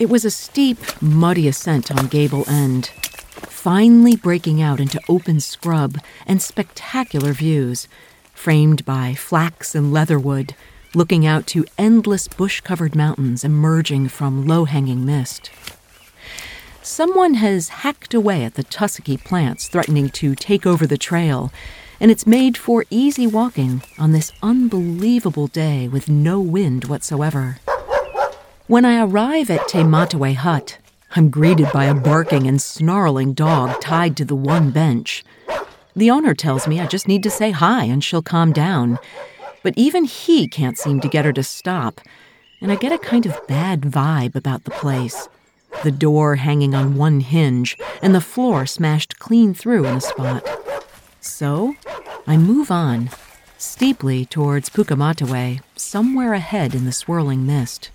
It was a steep, muddy ascent on Gable End, finally breaking out into open scrub and spectacular views, framed by flax and leatherwood, looking out to endless bush covered mountains emerging from low hanging mist. Someone has hacked away at the tussocky plants threatening to take over the trail, and it's made for easy walking on this unbelievable day with no wind whatsoever. When I arrive at Te Matawai Hut, I'm greeted by a barking and snarling dog tied to the one bench. The owner tells me I just need to say hi and she'll calm down, but even he can't seem to get her to stop, and I get a kind of bad vibe about the place. The door hanging on one hinge, and the floor smashed clean through in a spot. So, I move on, steeply towards Pukematawai, somewhere ahead in the swirling mist.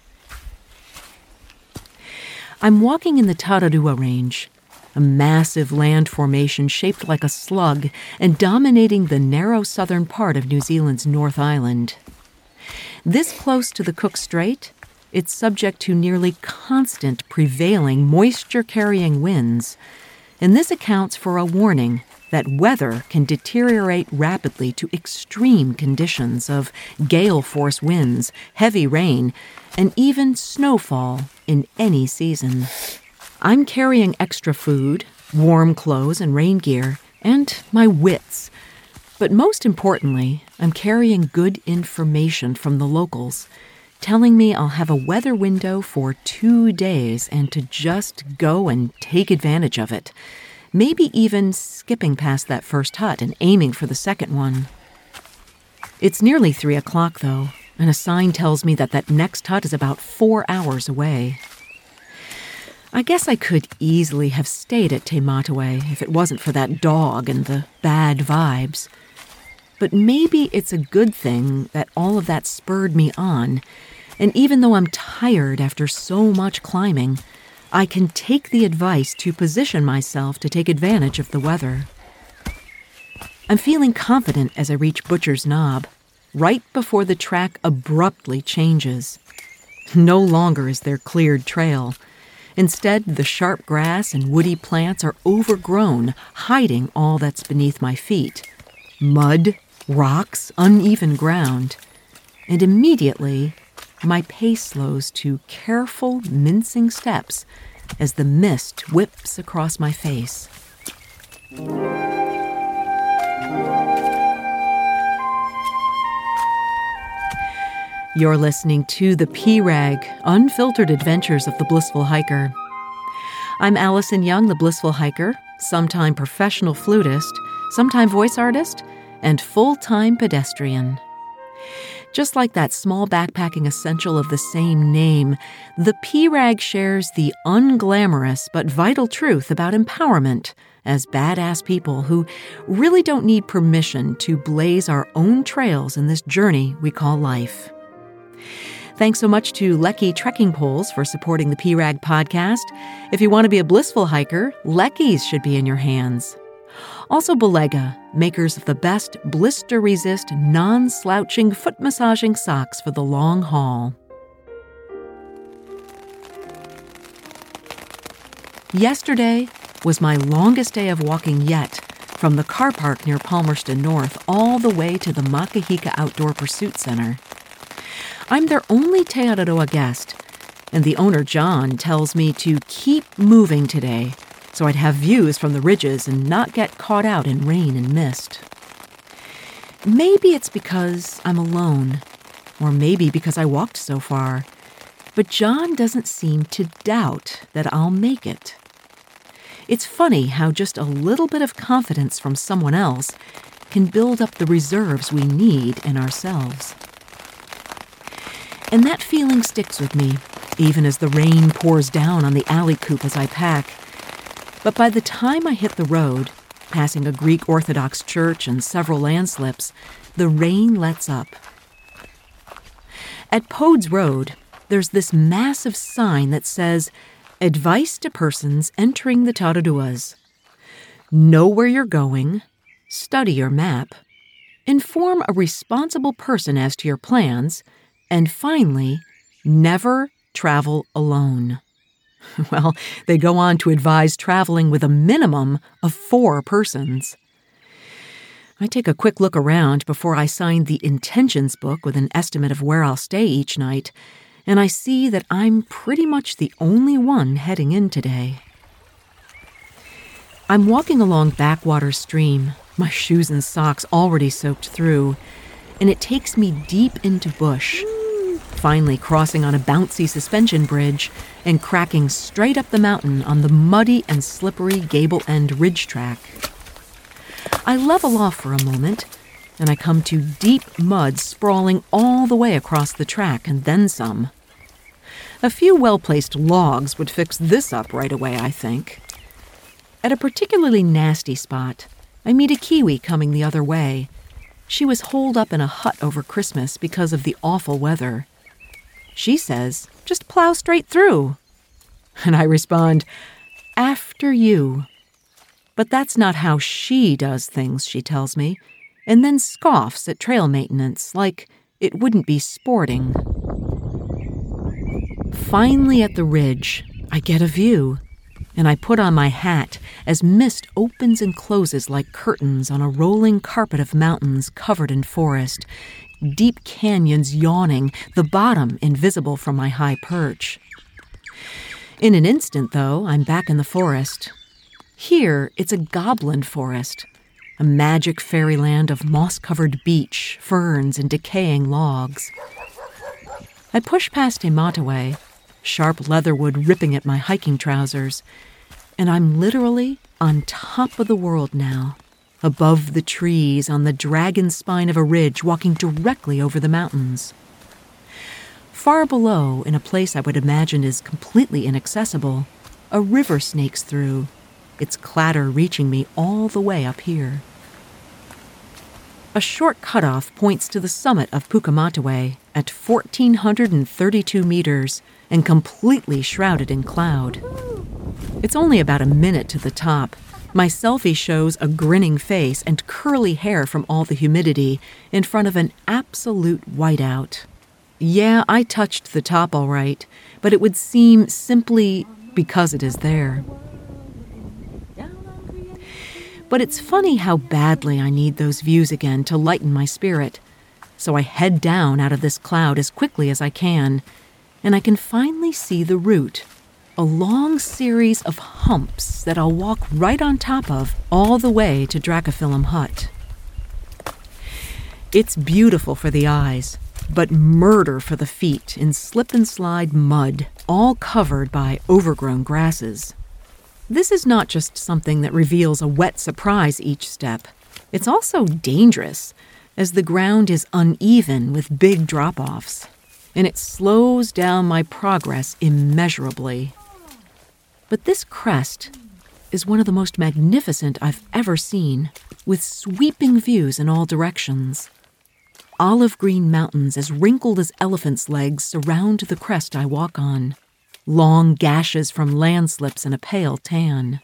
I'm walking in the Tararua Range, a massive land formation shaped like a slug and dominating the narrow southern part of New Zealand's North Island. This close to the Cook Strait, it's subject to nearly constant prevailing moisture carrying winds, and this accounts for a warning that weather can deteriorate rapidly to extreme conditions of gale force winds, heavy rain, and even snowfall in any season. I'm carrying extra food, warm clothes, and rain gear, and my wits. But most importantly, I'm carrying good information from the locals, telling me I'll have a weather window for two days and to just go and take advantage of it. Maybe even skipping past that first hut and aiming for the second one. It's nearly three o'clock, though, and a sign tells me that that next hut is about four hours away. I guess I could easily have stayed at Te Matawai if it wasn't for that dog and the bad vibes. But maybe it's a good thing that all of that spurred me on, and even though I'm tired after so much climbing, I can take the advice to position myself to take advantage of the weather. I'm feeling confident as I reach Butcher's Knob, right before the track abruptly changes. No longer is there cleared trail. Instead, the sharp grass and woody plants are overgrown, hiding all that's beneath my feet mud, rocks, uneven ground. And immediately, my pace slows to careful, mincing steps as the mist whips across my face. You're listening to the P-Rag, Unfiltered Adventures of the Blissful Hiker. I'm Alison Young, the Blissful Hiker, sometime professional flutist, sometime voice artist, and full-time pedestrian. Just like that small backpacking essential of the same name, the P-Rag shares the unglamorous but vital truth about empowerment as badass people who really don't need permission to blaze our own trails in this journey we call life. Thanks so much to Leki Trekking Poles for supporting the P-Rag podcast. If you want to be a blissful hiker, Leki's should be in your hands. Also, Balega, makers of the best blister resist, non slouching foot massaging socks for the long haul. Yesterday was my longest day of walking yet, from the car park near Palmerston North all the way to the Makahika Outdoor Pursuit Center. I'm their only Te Araroa guest, and the owner, John, tells me to keep moving today so I'd have views from the ridges and not get caught out in rain and mist. Maybe it's because I'm alone, or maybe because I walked so far, but John doesn't seem to doubt that I'll make it. It's funny how just a little bit of confidence from someone else can build up the reserves we need in ourselves. And that feeling sticks with me, even as the rain pours down on the alley coop as I pack. But by the time I hit the road, passing a Greek Orthodox church and several landslips, the rain lets up. At Poads Road, there's this massive sign that says, Advice to persons entering the Tararuas. Know where you're going, study your map, inform a responsible person as to your plans, and finally, never travel alone. Well, they go on to advise traveling with a minimum of four persons. I take a quick look around before I sign the intentions book with an estimate of where I'll stay each night, and I see that I'm pretty much the only one heading in today. I'm walking along Backwater Stream, my shoes and socks already soaked through, and it takes me deep into bush finally crossing on a bouncy suspension bridge and cracking straight up the mountain on the muddy and slippery gable end ridge track. I level off for a moment, and I come to deep mud sprawling all the way across the track and then some. A few well placed logs would fix this up right away, I think. At a particularly nasty spot, I meet a Kiwi coming the other way. She was holed up in a hut over Christmas because of the awful weather. She says, just plow straight through. And I respond, after you. But that's not how she does things, she tells me, and then scoffs at trail maintenance like it wouldn't be sporting. Finally, at the ridge, I get a view, and I put on my hat as mist opens and closes like curtains on a rolling carpet of mountains covered in forest, deep canyons yawning, the bottom invisible from my high perch. In an instant, though, I'm back in the forest. Here, it's a goblin forest, a magic fairyland of moss covered beech, ferns, and decaying logs. I push past a mataway, sharp leatherwood ripping at my hiking trousers, and I'm literally on top of the world now above the trees on the dragon spine of a ridge walking directly over the mountains. Far below, in a place I would imagine is completely inaccessible, a river snakes through, its clatter reaching me all the way up here. A short cutoff points to the summit of Pukematawai at 1,432 meters and completely shrouded in cloud. It's only about a minute to the top, my selfie shows a grinning face and curly hair from all the humidity in front of an absolute whiteout. Yeah, I touched the top all right, but it would seem simply because it is there. But it's funny how badly I need those views again to lighten my spirit. So I head down out of this cloud as quickly as I can, and I can finally see the route a long series of humps that I'll walk right on top of all the way to Dracophyllum Hut. It's beautiful for the eyes, but murder for the feet in slip and slide mud, all covered by overgrown grasses. This is not just something that reveals a wet surprise each step, it's also dangerous, as the ground is uneven with big drop offs, and it slows down my progress immeasurably. But this crest is one of the most magnificent I've ever seen, with sweeping views in all directions. Olive green mountains as wrinkled as elephants' legs surround the crest I walk on, long gashes from landslips and a pale tan.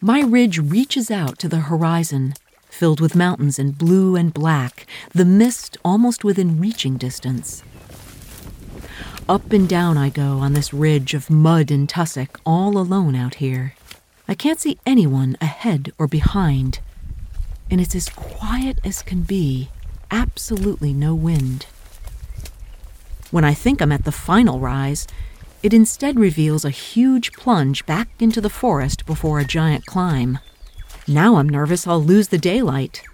My ridge reaches out to the horizon, filled with mountains in blue and black, the mist almost within reaching distance. Up and down I go on this ridge of mud and tussock, all alone out here. I can't see anyone ahead or behind, and it's as quiet as can be, absolutely no wind. When I think I'm at the final rise, it instead reveals a huge plunge back into the forest before a giant climb. Now I'm nervous I'll lose the daylight.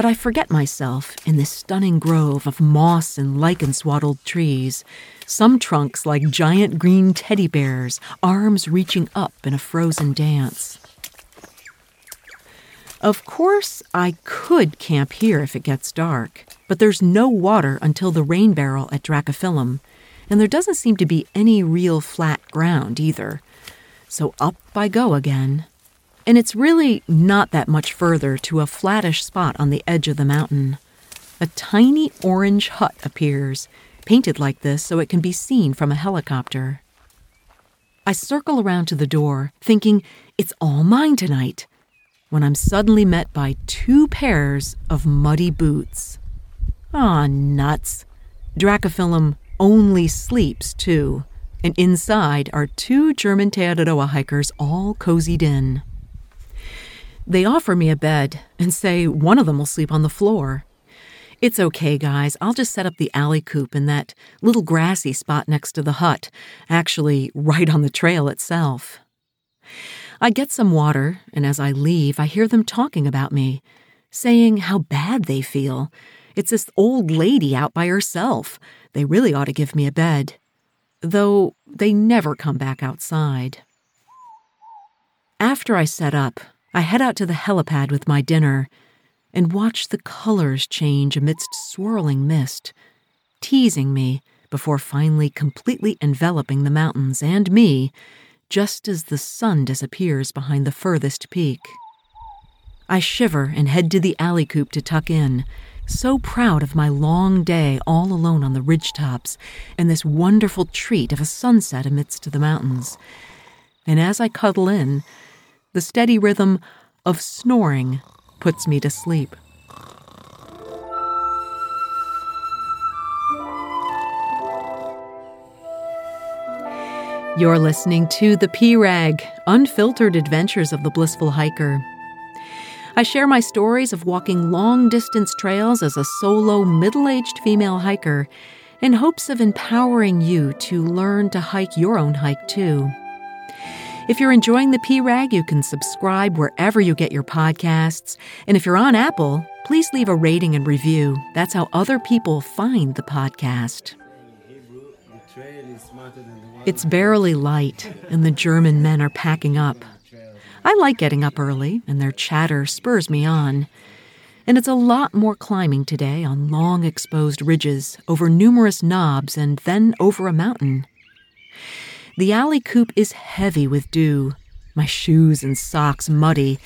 But I forget myself in this stunning grove of moss and lichen swaddled trees, some trunks like giant green teddy bears, arms reaching up in a frozen dance. Of course, I could camp here if it gets dark, but there's no water until the rain barrel at Dracophyllum, and there doesn't seem to be any real flat ground either. So up I go again, and it's really not that much further to a flattish spot on the edge of the mountain. A tiny orange hut appears, painted like this so it can be seen from a helicopter. I circle around to the door, thinking it's all mine tonight, when I'm suddenly met by two pairs of muddy boots. Ah, nuts. Dracophyllum only sleeps, two, and inside are two German Te Araroa hikers all cozied in. They offer me a bed and say one of them will sleep on the floor. It's okay, guys. I'll just set up the alley coop in that little grassy spot next to the hut, actually, right on the trail itself. I get some water, and as I leave, I hear them talking about me, saying how bad they feel. It's this old lady out by herself. They really ought to give me a bed. Though they never come back outside. After I set up, I head out to the helipad with my dinner and watch the colors change amidst swirling mist, teasing me before finally completely enveloping the mountains and me just as the sun disappears behind the furthest peak. I shiver and head to the alley coop to tuck in, so proud of my long day all alone on the ridge tops and this wonderful treat of a sunset amidst the mountains. And as I cuddle in, the steady rhythm of snoring puts me to sleep. You're listening to The P Rag Unfiltered Adventures of the Blissful Hiker. I share my stories of walking long distance trails as a solo, middle aged female hiker in hopes of empowering you to learn to hike your own hike too. If you're enjoying the P Rag, you can subscribe wherever you get your podcasts. And if you're on Apple, please leave a rating and review. That's how other people find the podcast. It's barely light, and the German men are packing up. I like getting up early, and their chatter spurs me on. And it's a lot more climbing today on long exposed ridges, over numerous knobs, and then over a mountain. The alley coop is heavy with dew, my shoes and socks muddy,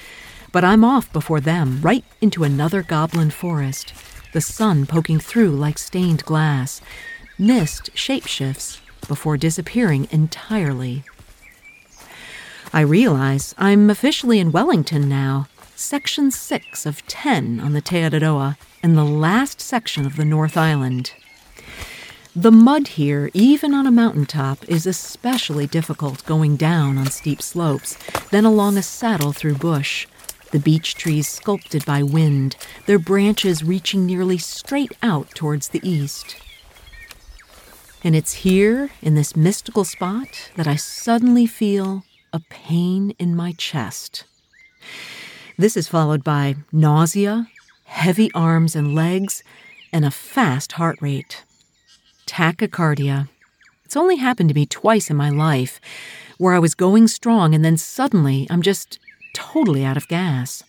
but I'm off before them, right into another goblin forest, the sun poking through like stained glass. Mist shapeshifts before disappearing entirely. I realize I'm officially in Wellington now, section 6 of 10 on the Te Araroa, and the last section of the North Island. The mud here, even on a mountaintop, is especially difficult going down on steep slopes, then along a saddle through bush. The beech trees sculpted by wind, their branches reaching nearly straight out towards the east. And it's here, in this mystical spot, that I suddenly feel a pain in my chest. This is followed by nausea, heavy arms and legs, and a fast heart rate tachycardia. It's only happened to me twice in my life, where I was going strong and then suddenly I'm just totally out of gas.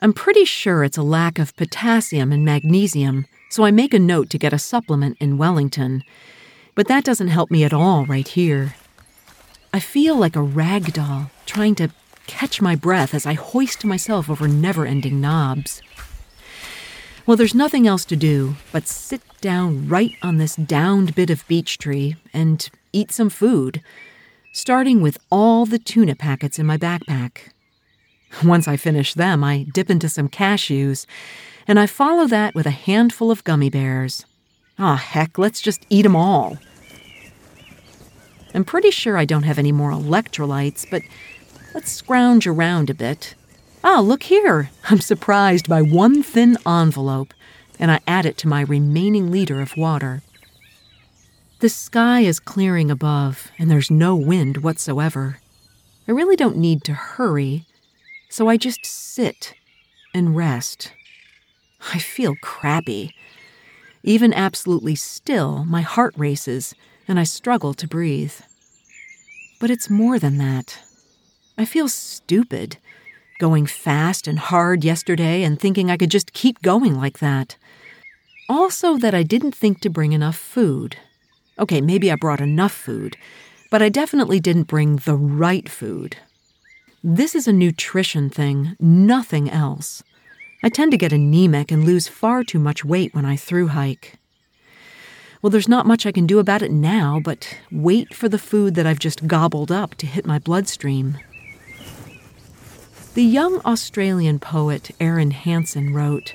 I'm pretty sure it's a lack of potassium and magnesium, so I make a note to get a supplement in Wellington. But that doesn't help me at all right here. I feel like a rag doll trying to catch my breath as I hoist myself over never ending knobs. Well, there's nothing else to do but sit down right on this downed bit of beech tree and eat some food, starting with all the tuna packets in my backpack. Once I finish them, I dip into some cashews, and I follow that with a handful of gummy bears. Ah, oh, heck, let's just eat 'em all. I'm pretty sure I don't have any more electrolytes, but let's scrounge around a bit. Ah, look here! I'm surprised by one thin envelope, and I add it to my remaining liter of water. The sky is clearing above, and there's no wind whatsoever. I really don't need to hurry, so I just sit and rest. I feel crappy. Even absolutely still, my heart races, and I struggle to breathe. But it's more than that. I feel stupid going fast and hard yesterday and thinking I could just keep going like that. Also, that I didn't think to bring enough food. Okay, maybe I brought enough food, but I definitely didn't bring the right food. This is a nutrition thing, nothing else. I tend to get anemic and lose far too much weight when I through hike. Well, there's not much I can do about it now, but wait for the food that I've just gobbled up to hit my bloodstream. The young Australian poet Erin Hanson wrote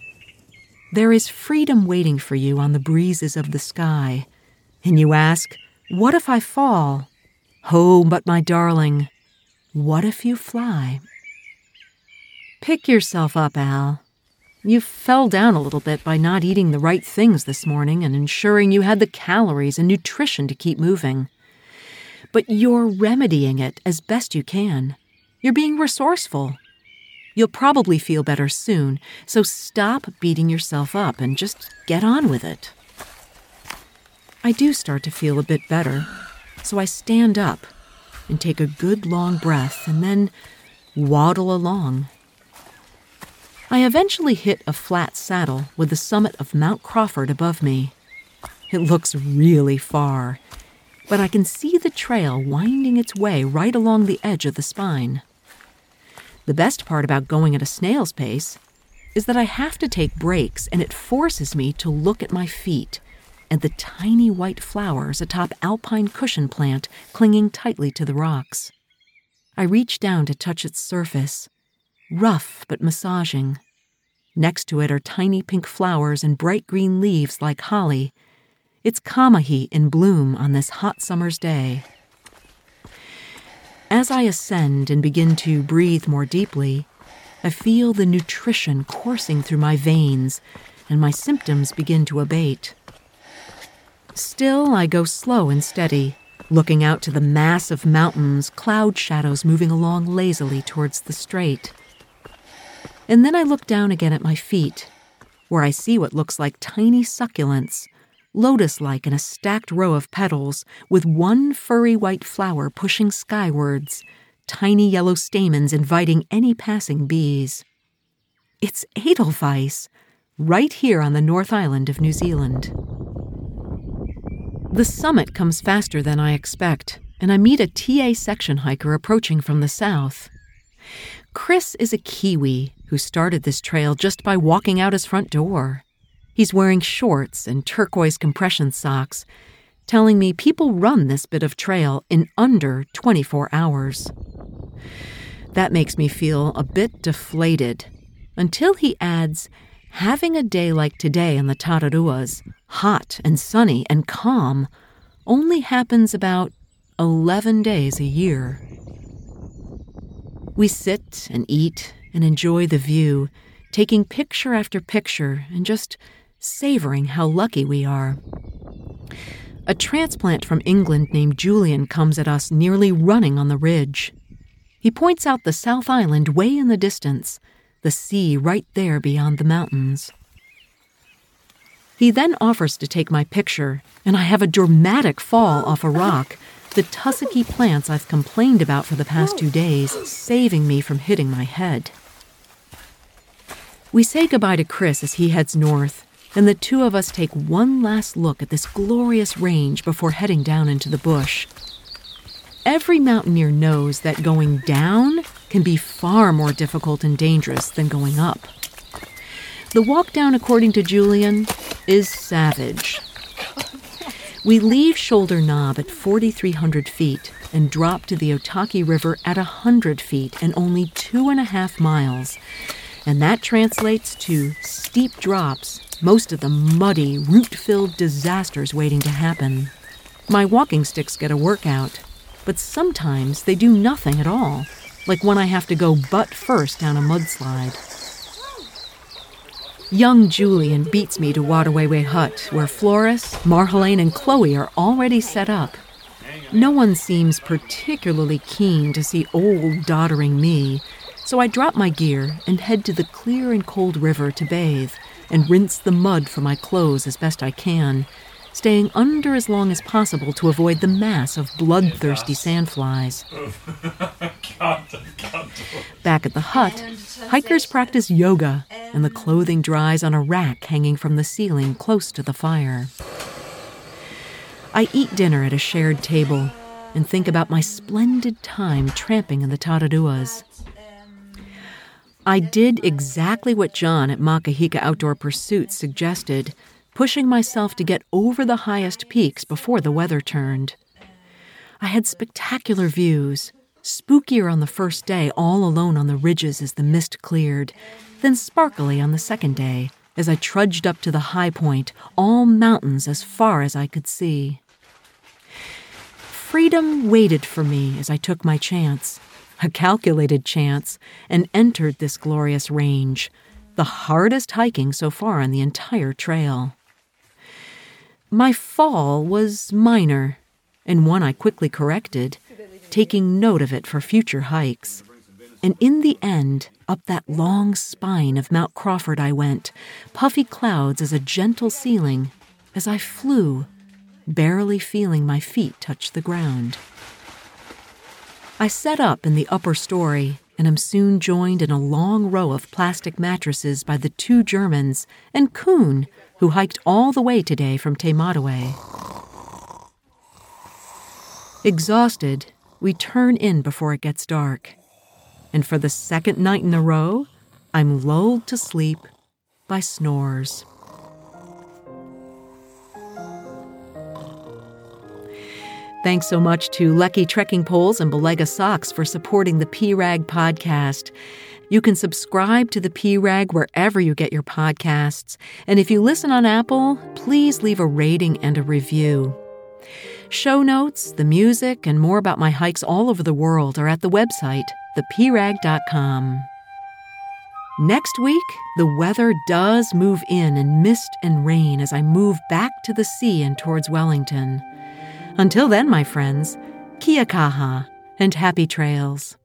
There is freedom waiting for you on the breezes of the sky. And you ask, What if I fall? Oh, but my darling, what if you fly? Pick yourself up, Al. You fell down a little bit by not eating the right things this morning and ensuring you had the calories and nutrition to keep moving. But you're remedying it as best you can. You're being resourceful. You'll probably feel better soon, so stop beating yourself up and just get on with it. I do start to feel a bit better, so I stand up and take a good long breath and then waddle along. I eventually hit a flat saddle with the summit of Mount Crawford above me. It looks really far, but I can see the trail winding its way right along the edge of the spine. The best part about going at a snail's pace is that I have to take breaks and it forces me to look at my feet and the tiny white flowers atop alpine cushion plant clinging tightly to the rocks. I reach down to touch its surface, rough but massaging. Next to it are tiny pink flowers and bright green leaves like holly. It's kamahi in bloom on this hot summer's day. As I ascend and begin to breathe more deeply, I feel the nutrition coursing through my veins and my symptoms begin to abate. Still, I go slow and steady, looking out to the mass of mountains, cloud shadows moving along lazily towards the strait. And then I look down again at my feet, where I see what looks like tiny succulents, lotus like in a stacked row of petals, with one furry white flower pushing skywards, tiny yellow stamens inviting any passing bees. It's Edelweiss, right here on the North Island of New Zealand. The summit comes faster than I expect, and I meet a TA section hiker approaching from the south. Chris is a Kiwi who started this trail just by walking out his front door. He's wearing shorts and turquoise compression socks, telling me people run this bit of trail in under 24 hours. That makes me feel a bit deflated until he adds having a day like today in the Tararuas, hot and sunny and calm, only happens about 11 days a year. We sit and eat and enjoy the view, taking picture after picture and just savoring how lucky we are. A transplant from England named Julian comes at us nearly running on the ridge. He points out the South Island way in the distance the sea right there beyond the mountains. He then offers to take my picture, and I have a dramatic fall off a rock, the tussocky plants I've complained about for the past two days saving me from hitting my head. We say goodbye to Chris as he heads north, and the two of us take one last look at this glorious range before heading down into the bush. Every mountaineer knows that going down can be far more difficult and dangerous than going up. The walk down, according to Julian, is savage. We leave Shoulder Knob at 4,300 feet and drop to the Otaki River at 100 feet and only two and a half miles. And that translates to steep drops, most of them muddy, root filled disasters waiting to happen. My walking sticks get a workout, but sometimes they do nothing at all, like when I have to go butt first down a mudslide. Young Julian beats me to Waitewaewae Hut, where Floris, Marjolaine, and Chloe are already set up. No one seems particularly keen to see old, doddering me, so I drop my gear and head to the clear and cold river to bathe and rinse the mud from my clothes as best I can, staying under as long as possible to avoid the mass of bloodthirsty sandflies. Back at the hut, hikers practice yoga, and the clothing dries on a rack hanging from the ceiling close to the fire. I eat dinner at a shared table and think about my splendid time tramping in the Tararuas. I did exactly what John at Makahika Outdoor Pursuits suggested pushing myself to get over the highest peaks before the weather turned. I had spectacular views, spookier on the first day, all alone on the ridges as the mist cleared, then sparkly on the second day as I trudged up to the high point, all mountains as far as I could see. Freedom waited for me as I took my chance, a calculated chance, and entered this glorious range, the hardest hiking so far on the entire trail. My fall was minor, and one I quickly corrected, taking note of it for future hikes. And in the end, up that long spine of Mount Crawford I went, puffy clouds as a gentle ceiling, as I flew, barely feeling my feet touch the ground. I set up in the upper story and am soon joined in a long row of plastic mattresses by the two Germans and Kuhn, who hiked all the way today from Te Exhausted, we turn in before it gets dark. And for the second night in a row, I'm lulled to sleep by snores. Thanks so much to Leki Trekking Poles and Balega Socks for supporting the P-Rag podcast. You can subscribe to the P-Rag wherever you get your podcasts. And if you listen on Apple, please leave a rating and a review. Show notes, the music, and more about my hikes all over the world are at the website, theprag.com. Next week, the weather does move in in mist and rain as I move back to the sea and towards Wellington. Until then, my friends, kia kaha and happy trails.